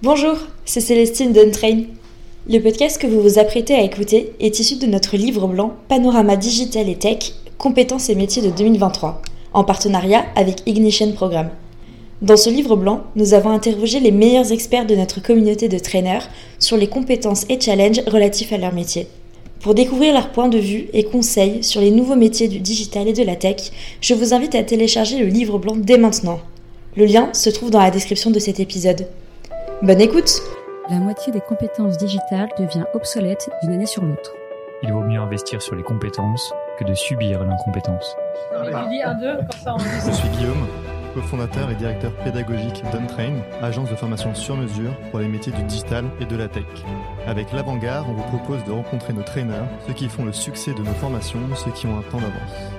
Bonjour, c'est Célestine d'Untrain. Le podcast que vous vous apprêtez à écouter est issu de notre livre blanc Panorama Digital et Tech, compétences et métiers de 2023, en partenariat avec Ignition Programme. Dans ce livre blanc, nous avons interrogé les meilleurs experts de notre communauté de traîneurs sur les compétences et challenges relatifs à leur métier. Pour découvrir leurs points de vue et conseils sur les nouveaux métiers du digital et de la tech, je vous invite à télécharger le livre blanc dès maintenant. Le lien se trouve dans la description de cet épisode. Bonne écoute La moitié des compétences digitales devient obsolète d'une année sur l'autre. Il vaut mieux investir sur les compétences que de subir l'incompétence. Je suis Guillaume, cofondateur et directeur pédagogique d'Untrain, agence de formation sur mesure pour les métiers du digital et de la tech. Avec l'Avant-Garde, on vous propose de rencontrer nos traîneurs, ceux qui font le succès de nos formations, ceux qui ont un temps d'avance.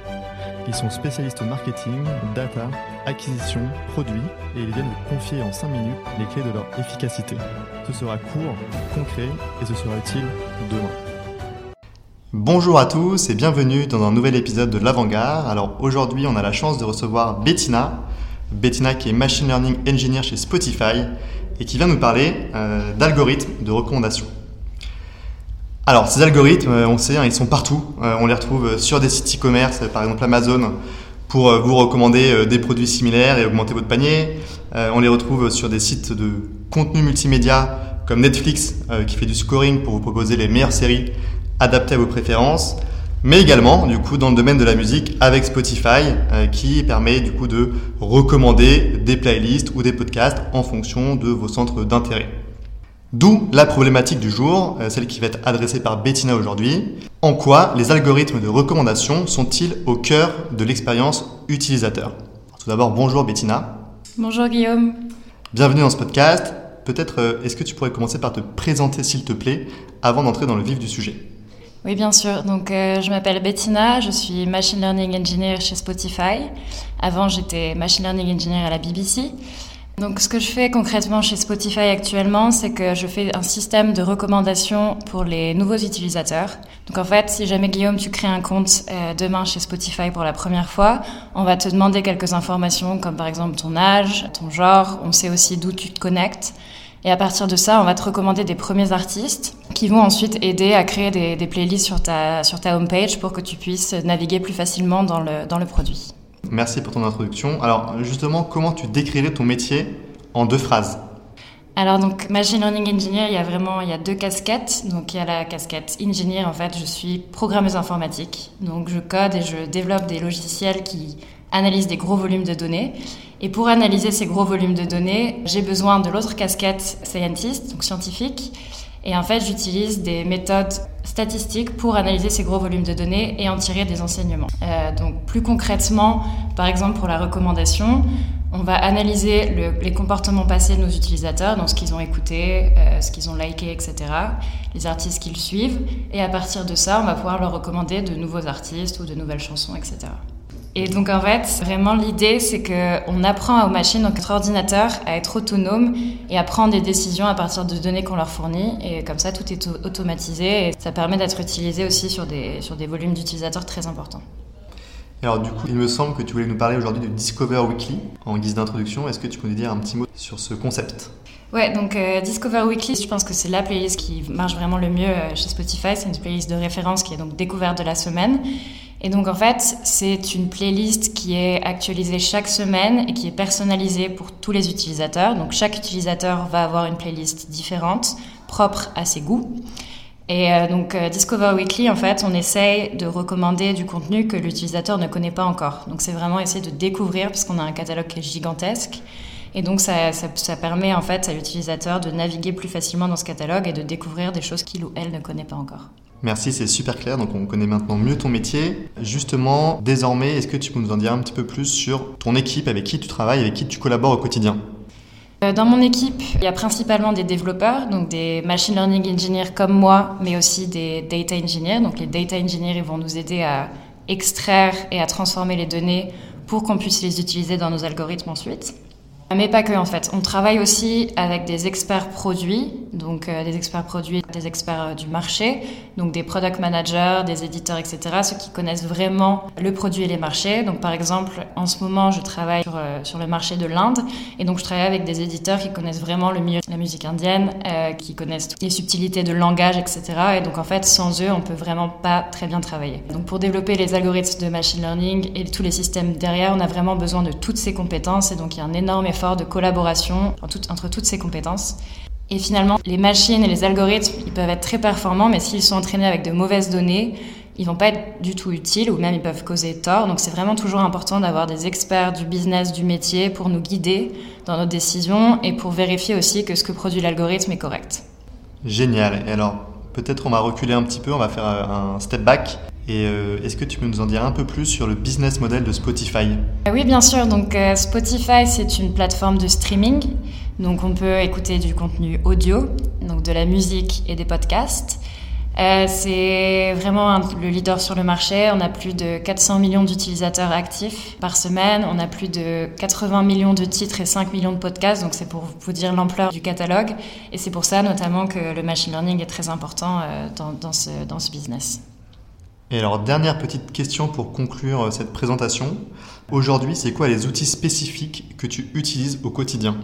Ils sont spécialistes marketing, data, acquisition, produits et ils viennent vous confier en 5 minutes les clés de leur efficacité. Ce sera court, concret et ce sera utile demain? Bonjour à tous et bienvenue dans un nouvel épisode de l'Avant-Garde. Alors aujourd'hui, on a la chance de recevoir Bettina. Bettina qui est Machine Learning Engineer chez Spotify et qui vient nous parler euh, d'algorithmes de recommandation. Alors ces algorithmes, euh, on sait, hein, ils sont partout. Euh, on les retrouve sur des sites e-commerce, par exemple Amazon, pour euh, vous recommander euh, des produits similaires et augmenter votre panier. Euh, on les retrouve sur des sites de contenu multimédia comme Netflix qui fait du scoring pour vous proposer les meilleures séries adaptées à vos préférences mais également du coup dans le domaine de la musique avec Spotify qui permet du coup de recommander des playlists ou des podcasts en fonction de vos centres d'intérêt. D'où la problématique du jour, euh, celle qui va être adressée par Bettina aujourd'hui. En quoi les algorithmes de recommandation sont-ils au cœur de l'expérience utilisateur? Tout d'abord, bonjour Bettina. Bonjour Guillaume. Bienvenue dans ce podcast. Peut-être euh, est-ce que tu pourrais commencer par te présenter s'il te plaît avant d'entrer dans le vif du sujet? Oui, bien sûr. Donc, euh, je m'appelle Bettina, je suis Machine Learning Engineer chez Spotify. Avant, j'étais Machine Learning Engineer à la BBC. Donc, ce que je fais concrètement chez Spotify actuellement, c'est que je fais un système de recommandation pour les nouveaux utilisateurs. Donc, en fait, si jamais Guillaume, tu crées un compte euh, demain chez Spotify pour la première fois, on va te demander quelques informations, comme par exemple ton âge, ton genre. On sait aussi d'où tu te connectes. Et à partir de ça, on va te recommander des premiers artistes qui vont ensuite aider à créer des, des playlists sur ta, sur ta homepage pour que tu puisses naviguer plus facilement dans le, dans le produit. Merci pour ton introduction. Alors justement, comment tu décrirais ton métier en deux phrases alors donc machine learning engineer, il y a vraiment il y a deux casquettes. Donc il y a la casquette engineer en fait, je suis programmeuse informatique. Donc je code et je développe des logiciels qui analysent des gros volumes de données. Et pour analyser ces gros volumes de données, j'ai besoin de l'autre casquette scientist, donc scientifique. Et en fait, j'utilise des méthodes statistiques pour analyser ces gros volumes de données et en tirer des enseignements. Euh, donc plus concrètement, par exemple pour la recommandation, on va analyser le, les comportements passés de nos utilisateurs, donc ce qu'ils ont écouté, euh, ce qu'ils ont liké, etc., les artistes qu'ils suivent, et à partir de ça, on va pouvoir leur recommander de nouveaux artistes ou de nouvelles chansons, etc. Et donc en fait, vraiment l'idée, c'est qu'on apprend aux machines, donc notre ordinateur, à être autonome et à prendre des décisions à partir de données qu'on leur fournit. Et comme ça, tout est automatisé et ça permet d'être utilisé aussi sur des, sur des volumes d'utilisateurs très importants. Alors du coup, il me semble que tu voulais nous parler aujourd'hui de Discover Weekly en guise d'introduction. Est-ce que tu peux nous dire un petit mot sur ce concept? Ouais, donc euh, Discover Weekly, je pense que c'est la playlist qui marche vraiment le mieux euh, chez Spotify. C'est une playlist de référence qui est donc découverte de la semaine. Et donc en fait, c'est une playlist qui est actualisée chaque semaine et qui est personnalisée pour tous les utilisateurs. Donc chaque utilisateur va avoir une playlist différente, propre à ses goûts. Et euh, donc Discover Weekly, en fait, on essaye de recommander du contenu que l'utilisateur ne connaît pas encore. Donc c'est vraiment essayer de découvrir, puisqu'on a un catalogue qui est gigantesque. Et donc ça, ça, ça permet en fait à l'utilisateur de naviguer plus facilement dans ce catalogue et de découvrir des choses qu'il ou elle ne connaît pas encore. Merci, c'est super clair. Donc, on connaît maintenant mieux ton métier. Justement, désormais, est-ce que tu peux nous en dire un petit peu plus sur ton équipe, avec qui tu travailles, avec qui tu collabores au quotidien? Euh, Dans mon équipe, il y a principalement des développeurs, donc des machine learning engineers comme moi, mais aussi des data engineers. Donc, les data engineers, ils vont nous aider à extraire et à transformer les données pour qu'on puisse les utiliser dans nos algorithmes ensuite. Mais pas que en fait. On travaille aussi avec des experts produits donc euh, des experts produits, des experts euh, du marché, donc des product managers, des éditeurs, etc., ceux qui connaissent vraiment le produit et les marchés. Donc par exemple, en ce moment, je travaille sur, euh, sur le marché de l'Inde, et donc je travaille avec des éditeurs qui connaissent vraiment le milieu de la musique indienne, qui connaissent les subtilités de langage, etc. Et donc en fait, sans eux, on peut vraiment pas très bien travailler. Donc pour développer les algorithmes de machine learning et tous les systèmes derrière, on a vraiment besoin de toutes ces compétences, et donc il y a un énorme effort de collaboration entre toutes ces compétences. Et finalement, les machines et les algorithmes, ils peuvent être très performants, mais s'ils sont entraînés avec de mauvaises données, ils vont pas être du tout utiles ou même ils peuvent causer tort. Donc c'est vraiment toujours important d'avoir des experts du business, du métier pour nous guider dans nos décisions et pour vérifier aussi que ce que produit l'algorithme est correct. Génial. Et alors, peut-être on va reculer un petit peu, on va faire un step back. Et euh, est-ce que tu peux nous en dire un peu plus sur le business model de Spotify Oui, bien sûr. Donc euh, Spotify, c'est une plateforme de streaming donc on peut écouter du contenu audio, donc de la musique et des podcasts. Euh, c'est vraiment le leader sur le marché. On a plus de 400 millions d'utilisateurs actifs par semaine. On a plus de 80 millions de titres et 5 millions de podcasts. Donc c'est pour vous dire l'ampleur du catalogue. Et c'est pour ça notamment que le machine learning est très important euh, dans, ce, dans ce business. Et alors, dernière petite question pour conclure euh, cette présentation. Aujourd'hui, c'est quoi les outils spécifiques que tu utilises au quotidien?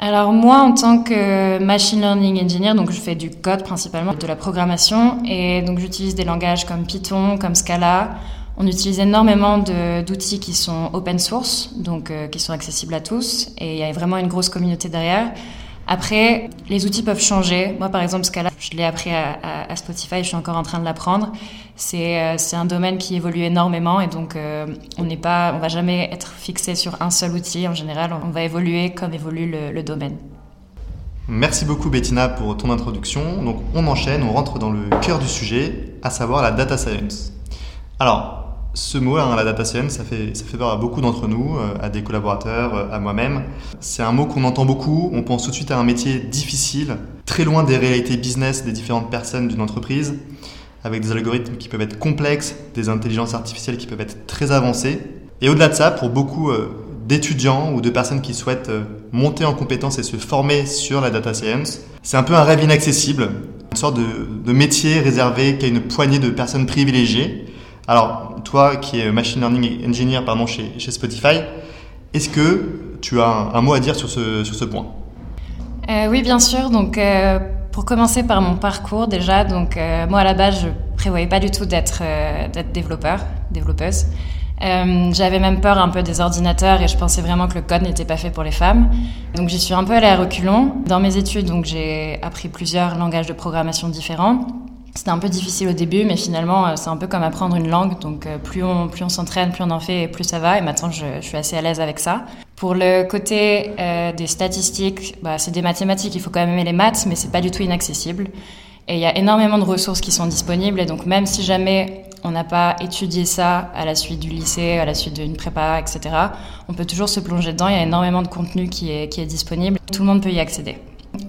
Alors moi, en tant que machine learning engineer, donc je fais du code principalement, de la programmation, et donc j'utilise des langages comme Python, comme Scala. On utilise énormément d'outils qui sont open source, donc euh, qui sont accessibles à tous, et il y a vraiment une grosse communauté derrière. Après, les outils peuvent changer. Moi, par exemple, Scala, je l'ai appris à, Spotify, je suis encore en train de l'apprendre. C'est euh, un domaine qui évolue énormément et donc euh, on n'est pas, on va jamais être fixé sur un seul outil. En général, on va évoluer comme évolue le, le domaine. Merci beaucoup Bettina pour ton introduction. Donc on enchaîne, on rentre dans le cœur du sujet, à savoir la data science. Alors, ce mot, hein, la data science, ça fait, ça fait peur à beaucoup d'entre nous, euh, à des collaborateurs, euh, à moi-même. C'est un mot qu'on entend beaucoup, on pense tout de suite à un métier difficile, très loin des réalités business des différentes personnes d'une entreprise, avec des algorithmes qui peuvent être complexes, des intelligences artificielles qui peuvent être très avancées. Et au-delà de ça, pour beaucoup euh, d'étudiants ou de personnes qui souhaitent monter en compétences et se former sur la data science, c'est un peu un rêve inaccessible, une sorte de, de métier réservé qu'à une poignée de personnes privilégiées. Alors, toi qui es machine learning engineer pardon, chez, Spotify, est-ce que tu as un, mot à dire sur ce, sur ce point? Euh, Oui, bien sûr. Donc, euh, pour commencer par mon parcours déjà, donc euh, moi à la base, je prévoyais pas du tout d'être d'être développeur, développeuse. J'avais même peur un peu des ordinateurs et je pensais vraiment que le code n'était pas fait pour les femmes. Donc j'y suis un peu allée à reculons. Dans mes études, donc j'ai appris plusieurs langages de programmation différents. C'était un peu difficile au début, mais finalement, euh, c'est un peu comme apprendre une langue. Donc, euh, plus on, plus on s'entraîne, plus on en fait, plus ça va. Et maintenant, je, je suis assez à l'aise avec ça. Pour le côté euh, des statistiques, bah, c'est des mathématiques. Il faut quand même aimer les maths, mais c'est pas du tout inaccessible. Et il y a énormément de ressources qui sont disponibles. Et donc, même si jamais on n'a pas étudié ça à la suite du lycée, à la suite d'une prépa, etc., on peut toujours se plonger dedans. Il y a énormément de contenu qui est, qui est disponible. Tout le monde peut y accéder.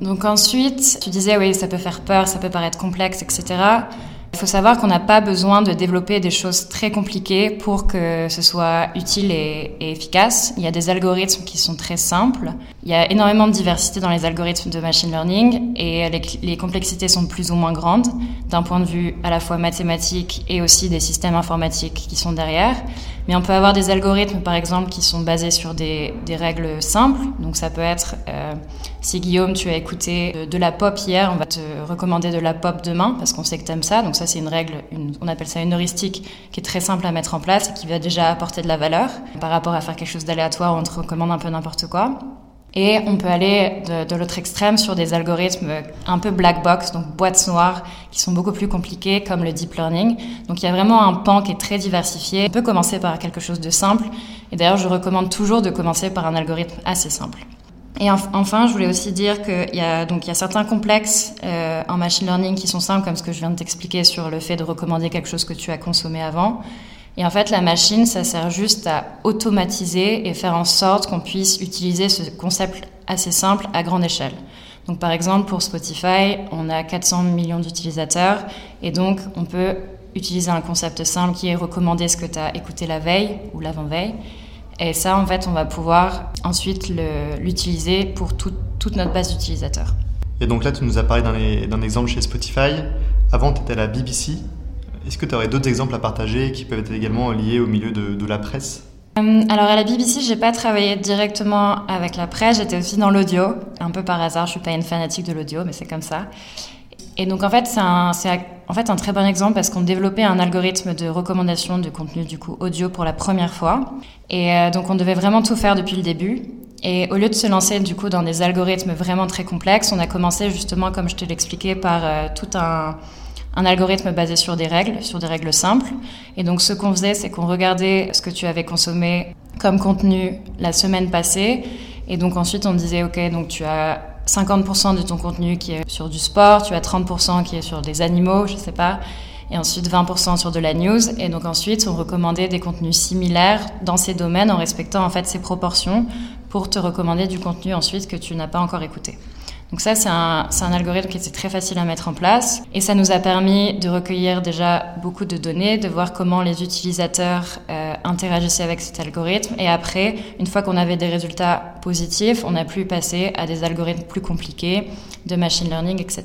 Donc ensuite, tu disais, oui, ça peut faire peur, ça peut paraître complexe, etc. Il faut savoir qu'on n'a pas besoin de développer des choses très compliquées pour que ce soit utile et, efficace. Il y a des algorithmes qui sont très simples. Il y a énormément de diversité dans les algorithmes de machine learning et les, complexités sont plus ou moins grandes d'un point de vue à la fois mathématique et aussi des systèmes informatiques qui sont derrière. Mais on peut avoir des algorithmes, par exemple, qui sont basés sur des, des règles simples. Donc ça peut être, euh, si Guillaume, tu as écouté de, la pop hier, on va te recommander de la pop demain, parce qu'on sait que tu aimes ça. Donc ça, c'est une règle, on appelle ça une heuristique, qui est très simple à mettre en place et qui va déjà apporter de la valeur. Par rapport à faire quelque chose d'aléatoire, on te recommande un peu n'importe quoi. Et on peut aller de, de l'autre extrême sur des algorithmes un peu black box, donc boîtes noires, qui sont beaucoup plus compliquées, comme le deep learning. Donc il y a vraiment un pan qui est très diversifié. On peut commencer par quelque chose de simple. Et d'ailleurs, je recommande toujours de commencer par un algorithme assez simple. Et enfin, je voulais aussi dire qu'il y a y a certains complexes euh, en machine learning qui sont simples, comme ce que je viens de t'expliquer sur le fait de recommander quelque chose que tu as consommé avant. Et en fait, la machine, ça sert juste à automatiser et faire en sorte qu'on puisse utiliser ce concept assez simple à grande échelle. Donc, par exemple, pour Spotify, on a 400 millions d'utilisateurs et donc on peut utiliser un concept simple qui est recommander ce que tu as écouté la veille ou l'avant-veille. Et ça, en fait, on va pouvoir ensuite l'utiliser pour toute notre base d'utilisateurs. Et donc là, tu nous as parlé d'un exemple chez Spotify. Avant, tu étais à la BBC. Est-ce que tu aurais d'autres exemples à partager qui peuvent être également liés au milieu de, la presse? Euh, alors à la BBC, j'ai pas travaillé directement avec la presse, j'étais aussi dans l'audio, un peu par hasard. Je suis pas une fanatique de l'audio, mais c'est comme ça. Et donc en fait, c'est un, en fait un très bon exemple parce qu'on développait un algorithme de recommandation de contenu du coup audio pour la première fois. Et euh, donc on devait vraiment tout faire depuis le début. Et au lieu de se lancer du coup dans des algorithmes vraiment très complexes, on a commencé justement, comme je te l'expliquais, par euh, tout un, un algorithme basé sur des règles, sur des règles simples. Et donc ce qu'on faisait, c'est qu'on regardait ce que tu avais consommé comme contenu la semaine passée. Et donc ensuite on disait, ok, donc tu as 50% de ton contenu qui est sur du sport, tu as 30% qui est sur des animaux, je sais pas et ensuite 20% sur de la news. Et donc ensuite, on recommandait des contenus similaires dans ces domaines en respectant en fait ces proportions pour te recommander du contenu ensuite que tu n'as pas encore écouté. Donc ça, c'est un, un, algorithme qui était très facile à mettre en place. Et ça nous a permis de recueillir déjà beaucoup de données, de voir comment les utilisateurs euh, interagissaient avec cet algorithme. Et après, une fois qu'on avait des résultats positifs, on a pu passer à des algorithmes plus compliqués de machine learning, etc.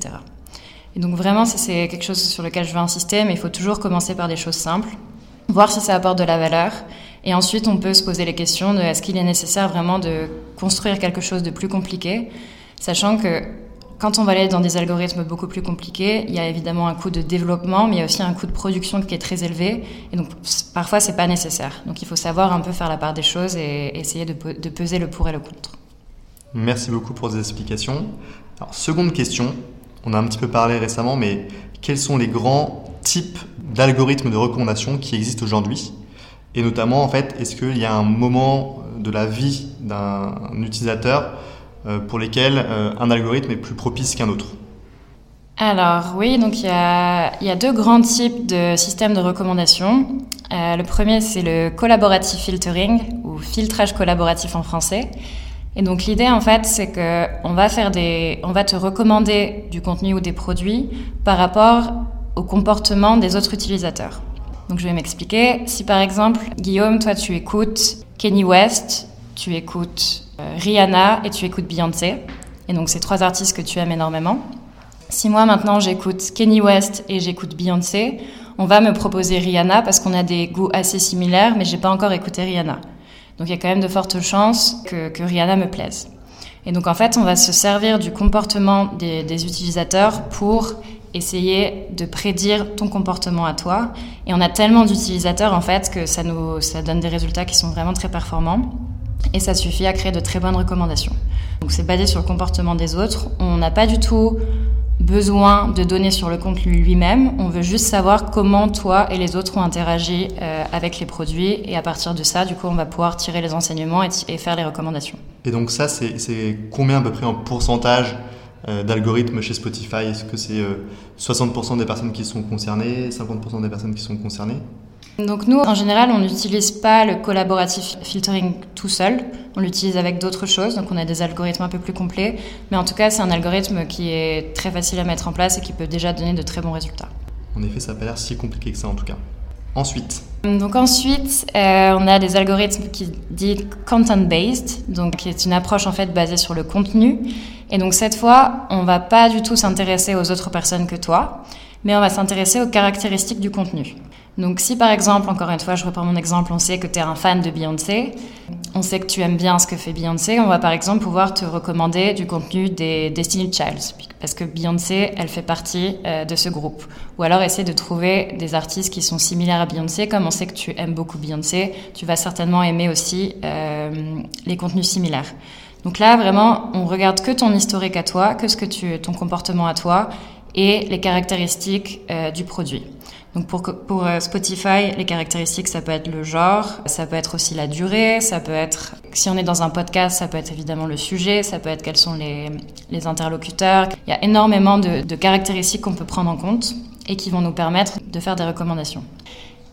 Et donc vraiment, c'est quelque chose sur lequel je veux insister, mais il faut toujours commencer par des choses simples, voir si ça apporte de la valeur. Et ensuite, on peut se poser les questions de est-ce qu'il est nécessaire vraiment de construire quelque chose de plus compliqué, sachant que quand on va aller dans des algorithmes beaucoup plus compliqués, il y a évidemment un coût de développement, mais il y a aussi un coût de production qui est très élevé. Et donc, parfois, c'est pas nécessaire. Donc, il faut savoir un peu faire la part des choses et essayer de, de peser le pour et le contre. Merci beaucoup pour ces explications. Alors, seconde question. On a un petit peu parlé récemment, mais quels sont les grands types d'algorithmes de recommandation qui existent aujourd'hui? Et notamment, en fait, est-ce qu'il y a un moment de la vie d'un utilisateur pour lesquels euh, un algorithme est plus propice qu'un autre alors oui, donc il y, a, deux grands types de systèmes de recommandation. Euh, le premier, c'est le collaborative filtering ou filtrage collaboratif en français. Et donc l'idée en fait, c'est que on va on va te recommander du contenu ou des produits par rapport au comportement des autres utilisateurs. Donc je vais m'expliquer. Si par exemple, Guillaume, toi tu écoutes Kenny West, tu écoutes euh, Rihanna et tu écoutes Beyoncé, et donc c'est trois artistes que tu aimes énormément. Si moi maintenant j'écoute Kenny West et j'écoute Beyoncé, on va me proposer Rihanna parce qu'on a des goûts assez similaires, mais j'ai pas encore écouté Rihanna. Donc il y a quand même de fortes chances que, que, Rihanna me plaise. Et donc en fait, on va se servir du comportement des, des utilisateurs pour essayer de prédire ton comportement à toi. Et on a tellement d'utilisateurs en fait que ça nous ça donne des résultats qui sont vraiment très performants. Et ça suffit à créer de très bonnes recommandations. Donc c'est basé sur le comportement des autres. On n'a pas du tout besoin de données sur le contenu lui-même. On veut juste savoir comment toi et les autres ont interagi euh, avec les produits. Et à partir de ça, du coup, on va pouvoir tirer les enseignements et, faire les recommandations. Et donc ça, c'est combien à peu près en pourcentage euh, d'algorithmes chez Spotify? Est-ce que c'est 60% euh, des personnes qui sont concernées, 50% des personnes qui sont concernées? Donc nous, en général, on n'utilise pas le collaborative filtering tout seul. On l'utilise avec d'autres choses. Donc on a des algorithmes un peu plus complets. Mais en tout cas, c'est un algorithme qui est très facile à mettre en place et qui peut déjà donner de très bons résultats. En effet, ça n'a pas l'air si compliqué que ça en tout cas. Ensuite donc ensuite, euh, on a des algorithmes qui disent content-based, donc qui est une approche en fait basée sur le contenu. Et donc cette fois, on va pas du tout s'intéresser aux autres personnes que toi, mais on va s'intéresser aux caractéristiques du contenu. Donc si par exemple, encore une fois, je reprends mon exemple, on sait que tu es un fan de Beyoncé, on sait que tu aimes bien ce que fait Beyoncé, on va par exemple pouvoir te recommander du contenu des Destiny Childs, parce que Beyoncé, elle fait partie euh, de ce groupe. Ou alors essayer de trouver des artistes qui sont similaires à Beyoncé, comme on sait que tu aimes beaucoup Beyoncé, tu vas certainement aimer aussi euh, les contenus similaires. Donc là, vraiment, on regarde que ton historique à toi, que ce que tu, ton comportement à toi et les caractéristiques euh, du produit. Donc pour, euh, Spotify, les caractéristiques, ça peut être le genre, ça peut être aussi la durée, ça peut être, si on est dans un podcast, ça peut être évidemment le sujet, ça peut être quels sont les, les interlocuteurs. Il y a énormément de, de caractéristiques qu'on peut prendre en compte et qui vont nous permettre de faire des recommandations.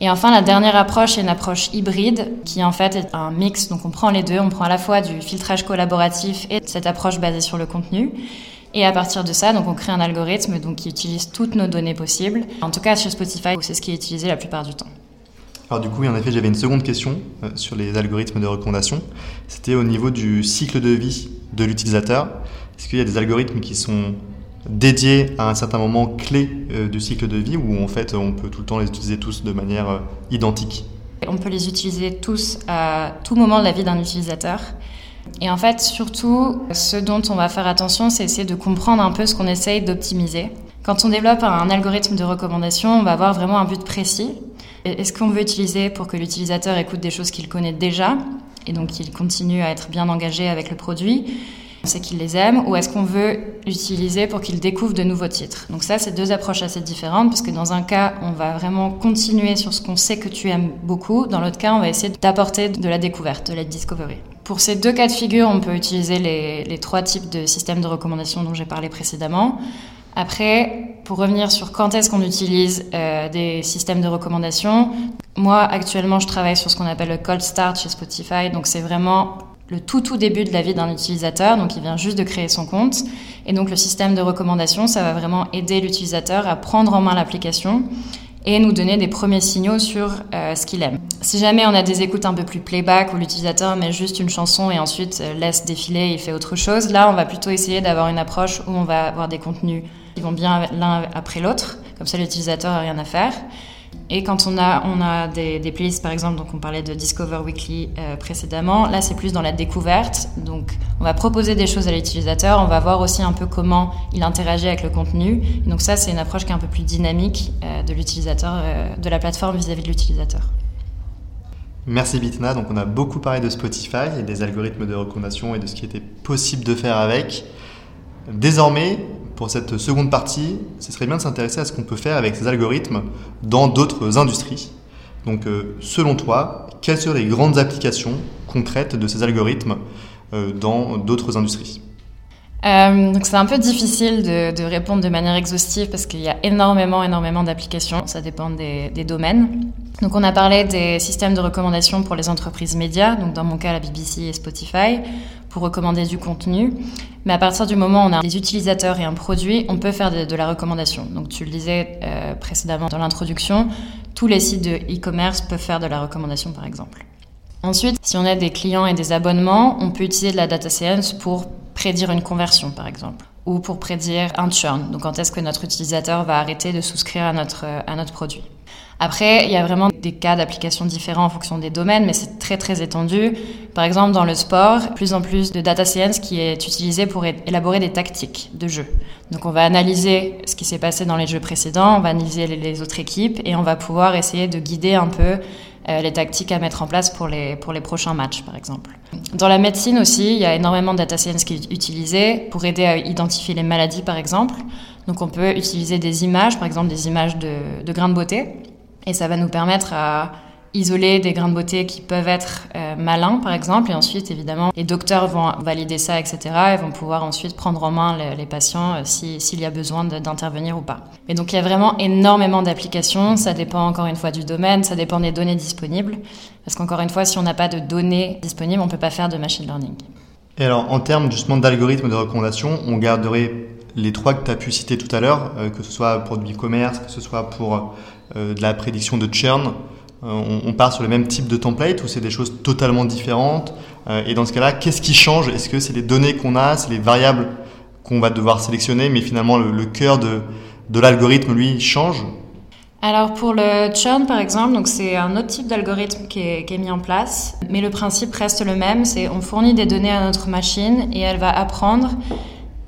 Et enfin, la dernière approche est une approche hybride qui en fait est un mix. Donc on prend les deux, on prend à la fois du filtrage collaboratif et cette approche basée sur le contenu. Et à partir de ça, donc on crée un algorithme donc, qui utilise toutes nos données possibles. En tout cas, chez Spotify, c'est ce qui est utilisé la plupart du temps. Alors du coup, en effet, j'avais une seconde question euh, sur les algorithmes de recommandation. C'était au niveau du cycle de vie de l'utilisateur. Est-ce qu'il y a des algorithmes qui sont dédiés à un certain moment clé du cycle de vie ou en fait on peut tout le temps les utiliser tous de manière identique? On peut les utiliser tous à tout moment de la vie d'un utilisateur. Et en fait, surtout, ce dont on va faire attention, c'est essayer de comprendre un peu ce qu'on essaye d'optimiser. Quand on développe un algorithme de recommandation, on va avoir vraiment un but précis. Est-ce qu'on veut utiliser pour que l'utilisateur écoute des choses qu'il connaît déjà et donc qu'il continue à être bien engagé avec le produit on sait qu'il les aime, ou est-ce qu'on veut l'utiliser pour qu'il découvre de nouveaux titres Donc ça, c'est deux approches assez différentes, parce que dans un cas, on va vraiment continuer sur ce qu'on sait que tu aimes beaucoup, dans l'autre cas, on va essayer d'apporter de la découverte, de la discovery. Pour ces deux cas de figure, on peut utiliser les, les trois types de systèmes de recommandation dont j'ai parlé précédemment. Après, pour revenir sur quand est-ce qu'on utilise euh, des systèmes de recommandation, moi actuellement je travaille sur ce qu'on appelle le cold start chez Spotify, donc c'est vraiment le tout tout début de la vie d'un utilisateur, donc il vient juste de créer son compte. Et donc le système de recommandation, ça va vraiment aider l'utilisateur à prendre en main l'application et nous donner des premiers signaux sur euh, ce qu'il aime. Si jamais on a des écoutes un peu plus playback où l'utilisateur met juste une chanson et ensuite euh, laisse défiler et fait autre chose, là on va plutôt essayer d'avoir une approche où on va avoir des contenus qui vont bien l'un après l'autre, comme ça l'utilisateur n'a rien à faire. Et quand on a, on a des, des, playlists, par exemple, donc on parlait de Discover Weekly euh, précédemment, là c'est plus dans la découverte. Donc on va proposer des choses à l'utilisateur, on va voir aussi un peu comment il interagit avec le contenu. Donc ça c'est une approche qui est un peu plus dynamique euh, de l'utilisateur, euh, de la plateforme vis-à-vis de l'utilisateur. Merci Bitna. Donc on a beaucoup parlé de Spotify et des algorithmes de recommandation et de ce qui était possible de faire avec. Désormais, pour cette seconde partie, ce serait bien de s'intéresser à ce qu'on peut faire avec ces algorithmes dans d'autres industries. Donc, euh, selon toi, quelles seraient les grandes applications concrètes de ces algorithmes euh, dans d'autres industries? Euh, donc c'est un peu difficile de, répondre de manière exhaustive parce qu'il y a énormément, énormément d'applications. Ça dépend des, domaines. Donc on a parlé des systèmes de recommandation pour les entreprises médias, donc dans mon cas la BBC et Spotify, pour recommander du contenu. Mais à partir du moment où on a des utilisateurs et un produit, on peut faire de, de la recommandation. Donc tu le disais euh, précédemment dans l'introduction, tous les sites de e-commerce peuvent faire de la recommandation par exemple. Ensuite, si on a des clients et des abonnements, on peut utiliser de la data science pour prédire une conversion, par exemple, ou pour prédire un churn, donc quand est-ce que notre utilisateur va arrêter de souscrire à notre, à notre produit? Après, il y a vraiment des cas d'application différents en fonction des domaines, mais c'est très très étendu. Par exemple, dans le sport, plus en plus de data science qui est utilisée pour élaborer des tactiques de jeu. Donc on va analyser ce qui s'est passé dans les jeux précédents, on va analyser les autres équipes et on va pouvoir essayer de guider un peu euh, les tactiques à mettre en place pour les, pour les prochains matchs, par exemple. Dans la médecine aussi, il y a énormément de data science qui est utilisé pour aider à identifier les maladies, par exemple. Donc on peut utiliser des images, par exemple des images de, de grains de beauté, et ça va nous permettre à isoler des grains de beauté qui peuvent être euh, malins, par exemple, et ensuite, évidemment, les docteurs vont valider ça, etc., et vont pouvoir ensuite prendre en main les, patients euh, s'il y a besoin d'intervenir ou pas. Et donc, il y a vraiment énormément d'applications, ça dépend encore une fois du domaine, ça dépend des données disponibles, parce qu'encore une fois, si on n'a pas de données disponibles, on ne peut pas faire de machine learning. Et alors, en termes justement d'algorithmes de recommandation, on garderait les trois que tu as pu citer tout à l'heure, euh, que ce soit pour du e-commerce, que ce soit pour de la prédiction de churn, euh, on, part sur le même type de template ou c'est des choses totalement différentes euh, Et dans ce cas-là, qu'est-ce qui change? Est-ce que c'est les données qu'on a, c'est les variables qu'on va devoir sélectionner, mais finalement le, cœur de, l'algorithme, lui, change? Alors pour le churn par exemple, donc c'est un autre type d'algorithme qui est, qui est, mis en place, mais le principe reste le même, c'est on fournit des données à notre machine et elle va apprendre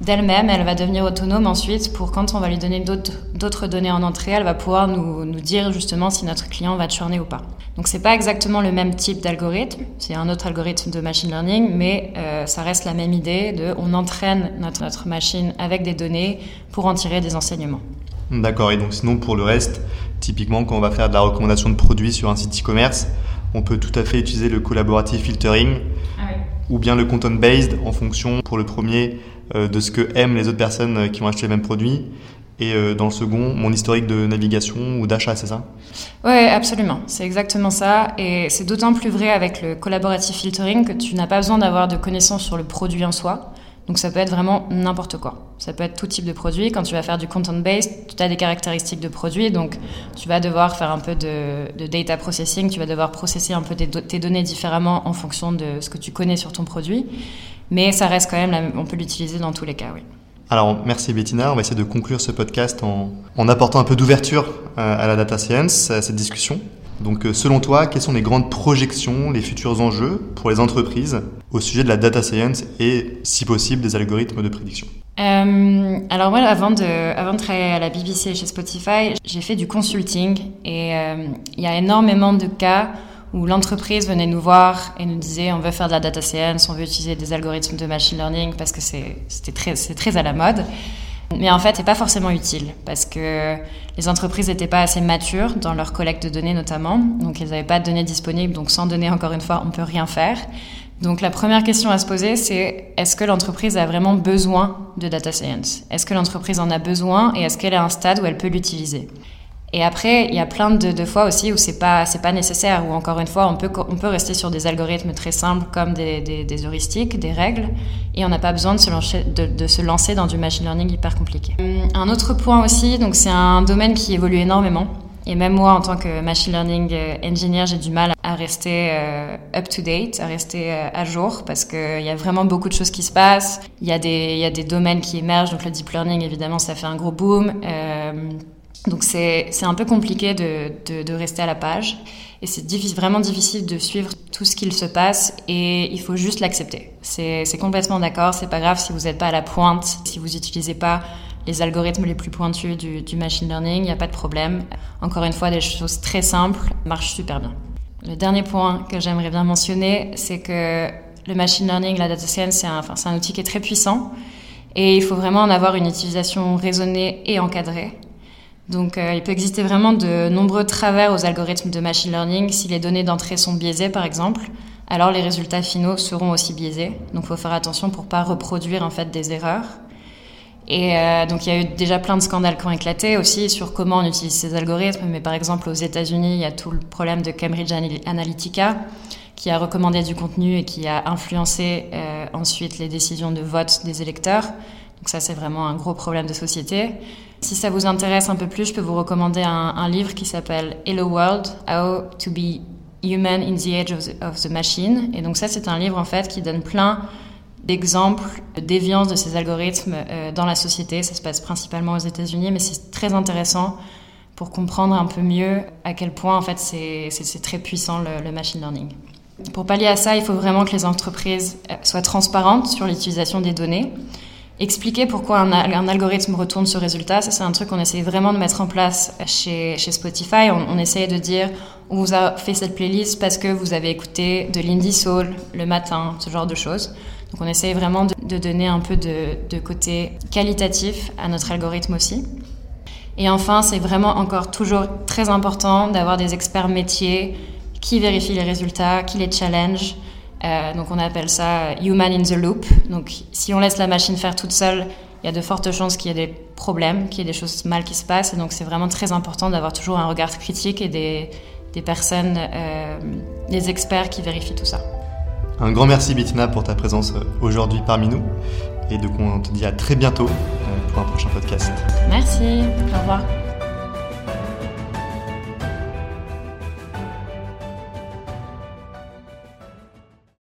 d'elle-même, elle va devenir autonome ensuite pour quand on va lui donner d'autres données en entrée, elle va pouvoir nous, nous, dire justement si notre client va churner ou pas. Donc c'est pas exactement le même type d'algorithme, c'est un autre algorithme de machine learning, mais euh, ça reste la même idée de on entraîne notre, notre machine avec des données pour en tirer des enseignements. D'accord, et donc sinon pour le reste, typiquement quand on va faire de la recommandation de produits sur un site e-commerce, on peut tout à fait utiliser le collaborative filtering ah oui. ou bien le content based en fonction pour le premier de ce que aiment les autres personnes euh, qui ont acheté les mêmes produits et euh, dans le second, mon historique de navigation ou d'achat, c'est ça? Oui, absolument. C'est exactement ça. Et c'est d'autant plus vrai avec le collaborative filtering que tu n'as pas besoin d'avoir de connaissances sur le produit en soi. Donc ça peut être vraiment n'importe quoi. Ça peut être tout type de produit. Quand tu vas faire du content-based, tu as des caractéristiques de produit. Donc tu vas devoir faire un peu de, data processing. Tu vas devoir processer un peu tes données différemment en fonction de ce que tu connais sur ton produit. Mais ça reste quand même, on peut l'utiliser dans tous les cas, oui. Alors merci Bettina, on va essayer de conclure ce podcast en, en apportant un peu d'ouverture à la data science, à cette discussion. Donc selon toi, quelles sont les grandes projections, les futurs enjeux pour les entreprises au sujet de la data science et si possible des algorithmes de prédiction? Euh, alors moi, avant de, avant de travailler à la BBC chez Spotify, j'ai fait du consulting et euh, il y a énormément de cas où l'entreprise venait nous voir et nous disait on veut faire de la data science, on veut utiliser des algorithmes de machine learning parce que c'est très, à la mode. Mais en fait, c'est pas forcément utile parce que les entreprises n'étaient pas assez matures dans leur collecte de données notamment, donc elles n'avaient pas de données disponibles, donc sans données, encore une fois, on peut rien faire. Donc la première question à se poser, c'est est-ce que l'entreprise a vraiment besoin de data science? Est-ce que l'entreprise en a besoin et est-ce qu'elle est à un stade où elle peut l'utiliser? Et après, il y a plein de, fois aussi où c'est pas c'est pas nécessaire. Où encore une fois, on peut on peut rester sur des algorithmes très simples comme des, heuristiques, des règles, et on n'a pas besoin de se, lancer, de, se lancer dans du machine learning hyper compliqué. Hum, un autre point aussi, donc c'est un domaine qui évolue énormément. Et même moi, en tant que machine learning euh, engineer, j'ai du mal à rester euh, up to date, à rester euh, à jour, parce qu'il y a vraiment beaucoup de choses qui se passent. Il y, a des, y a des domaines qui émergent, donc le deep learning, évidemment, ça fait un gros boom. Euh, donc c'est un peu compliqué de, de, de, rester à la page et c'est vraiment difficile de suivre tout ce qu'il se passe et il faut juste l'accepter. C'est complètement d'accord, c'est pas grave si vous n'êtes pas à la pointe, si vous n'utilisez pas les algorithmes les plus pointus du, du machine learning, il n'y a pas de problème. Encore une fois, des choses très simples marchent super bien. Le dernier point que j'aimerais bien mentionner, c'est que le machine learning, la data science, c'est un, enfin, un outil qui est très puissant et il faut vraiment en avoir une utilisation raisonnée et encadrée. Donc euh, il peut exister vraiment de nombreux travers aux algorithmes de machine learning. Si les données d'entrée sont biaisées, par exemple, alors les résultats finaux seront aussi biaisés. Donc il faut faire attention pour pas reproduire en fait des erreurs. Et euh, donc il y a eu déjà plein de scandales qui ont éclaté aussi sur comment on utilise ces algorithmes. Mais par exemple aux États-Unis, il y a tout le problème de Cambridge Analytica qui a recommandé du contenu et qui a influencé euh, ensuite les décisions de vote des électeurs. Donc ça c'est vraiment un gros problème de société. Si ça vous intéresse un peu plus, je peux vous recommander un, livre qui s'appelle Hello World, How to be Human in the Age of the, Machine. Et donc ça, c'est un livre en fait qui donne plein d'exemples de déviance de ces algorithmes euh, dans la société. Ça se passe principalement aux États-Unis, mais c'est très intéressant pour comprendre un peu mieux à quel point en fait c'est très puissant le, le machine learning. Pour pallier à ça, il faut vraiment que les entreprises euh, soient transparentes sur l'utilisation des données expliquer pourquoi un, algorithme retourne ce résultat. Ça, c'est un truc qu'on essaye vraiment de mettre en place chez, chez Spotify. On, on essaye de dire on vous a fait cette playlist parce que vous avez écouté de l'indie soul le matin, ce genre de choses. Donc on essaye vraiment de, de donner un peu de, de, côté qualitatif à notre algorithme aussi. Et enfin, c'est vraiment encore toujours très important d'avoir des experts métiers qui vérifient les résultats, qui les challenge, euh, donc on appelle ça human in the loop. Donc si on laisse la machine faire toute seule, il y a de fortes chances qu'il y ait des problèmes, qu'il y ait des choses mal qui se passent. Et donc c'est vraiment très important d'avoir toujours un regard critique et des, des personnes, euh, des experts qui vérifient tout ça. Un grand merci Bettina pour ta présence aujourd'hui parmi nous. Et donc on te dit à très bientôt euh, pour un prochain podcast. Merci, au revoir.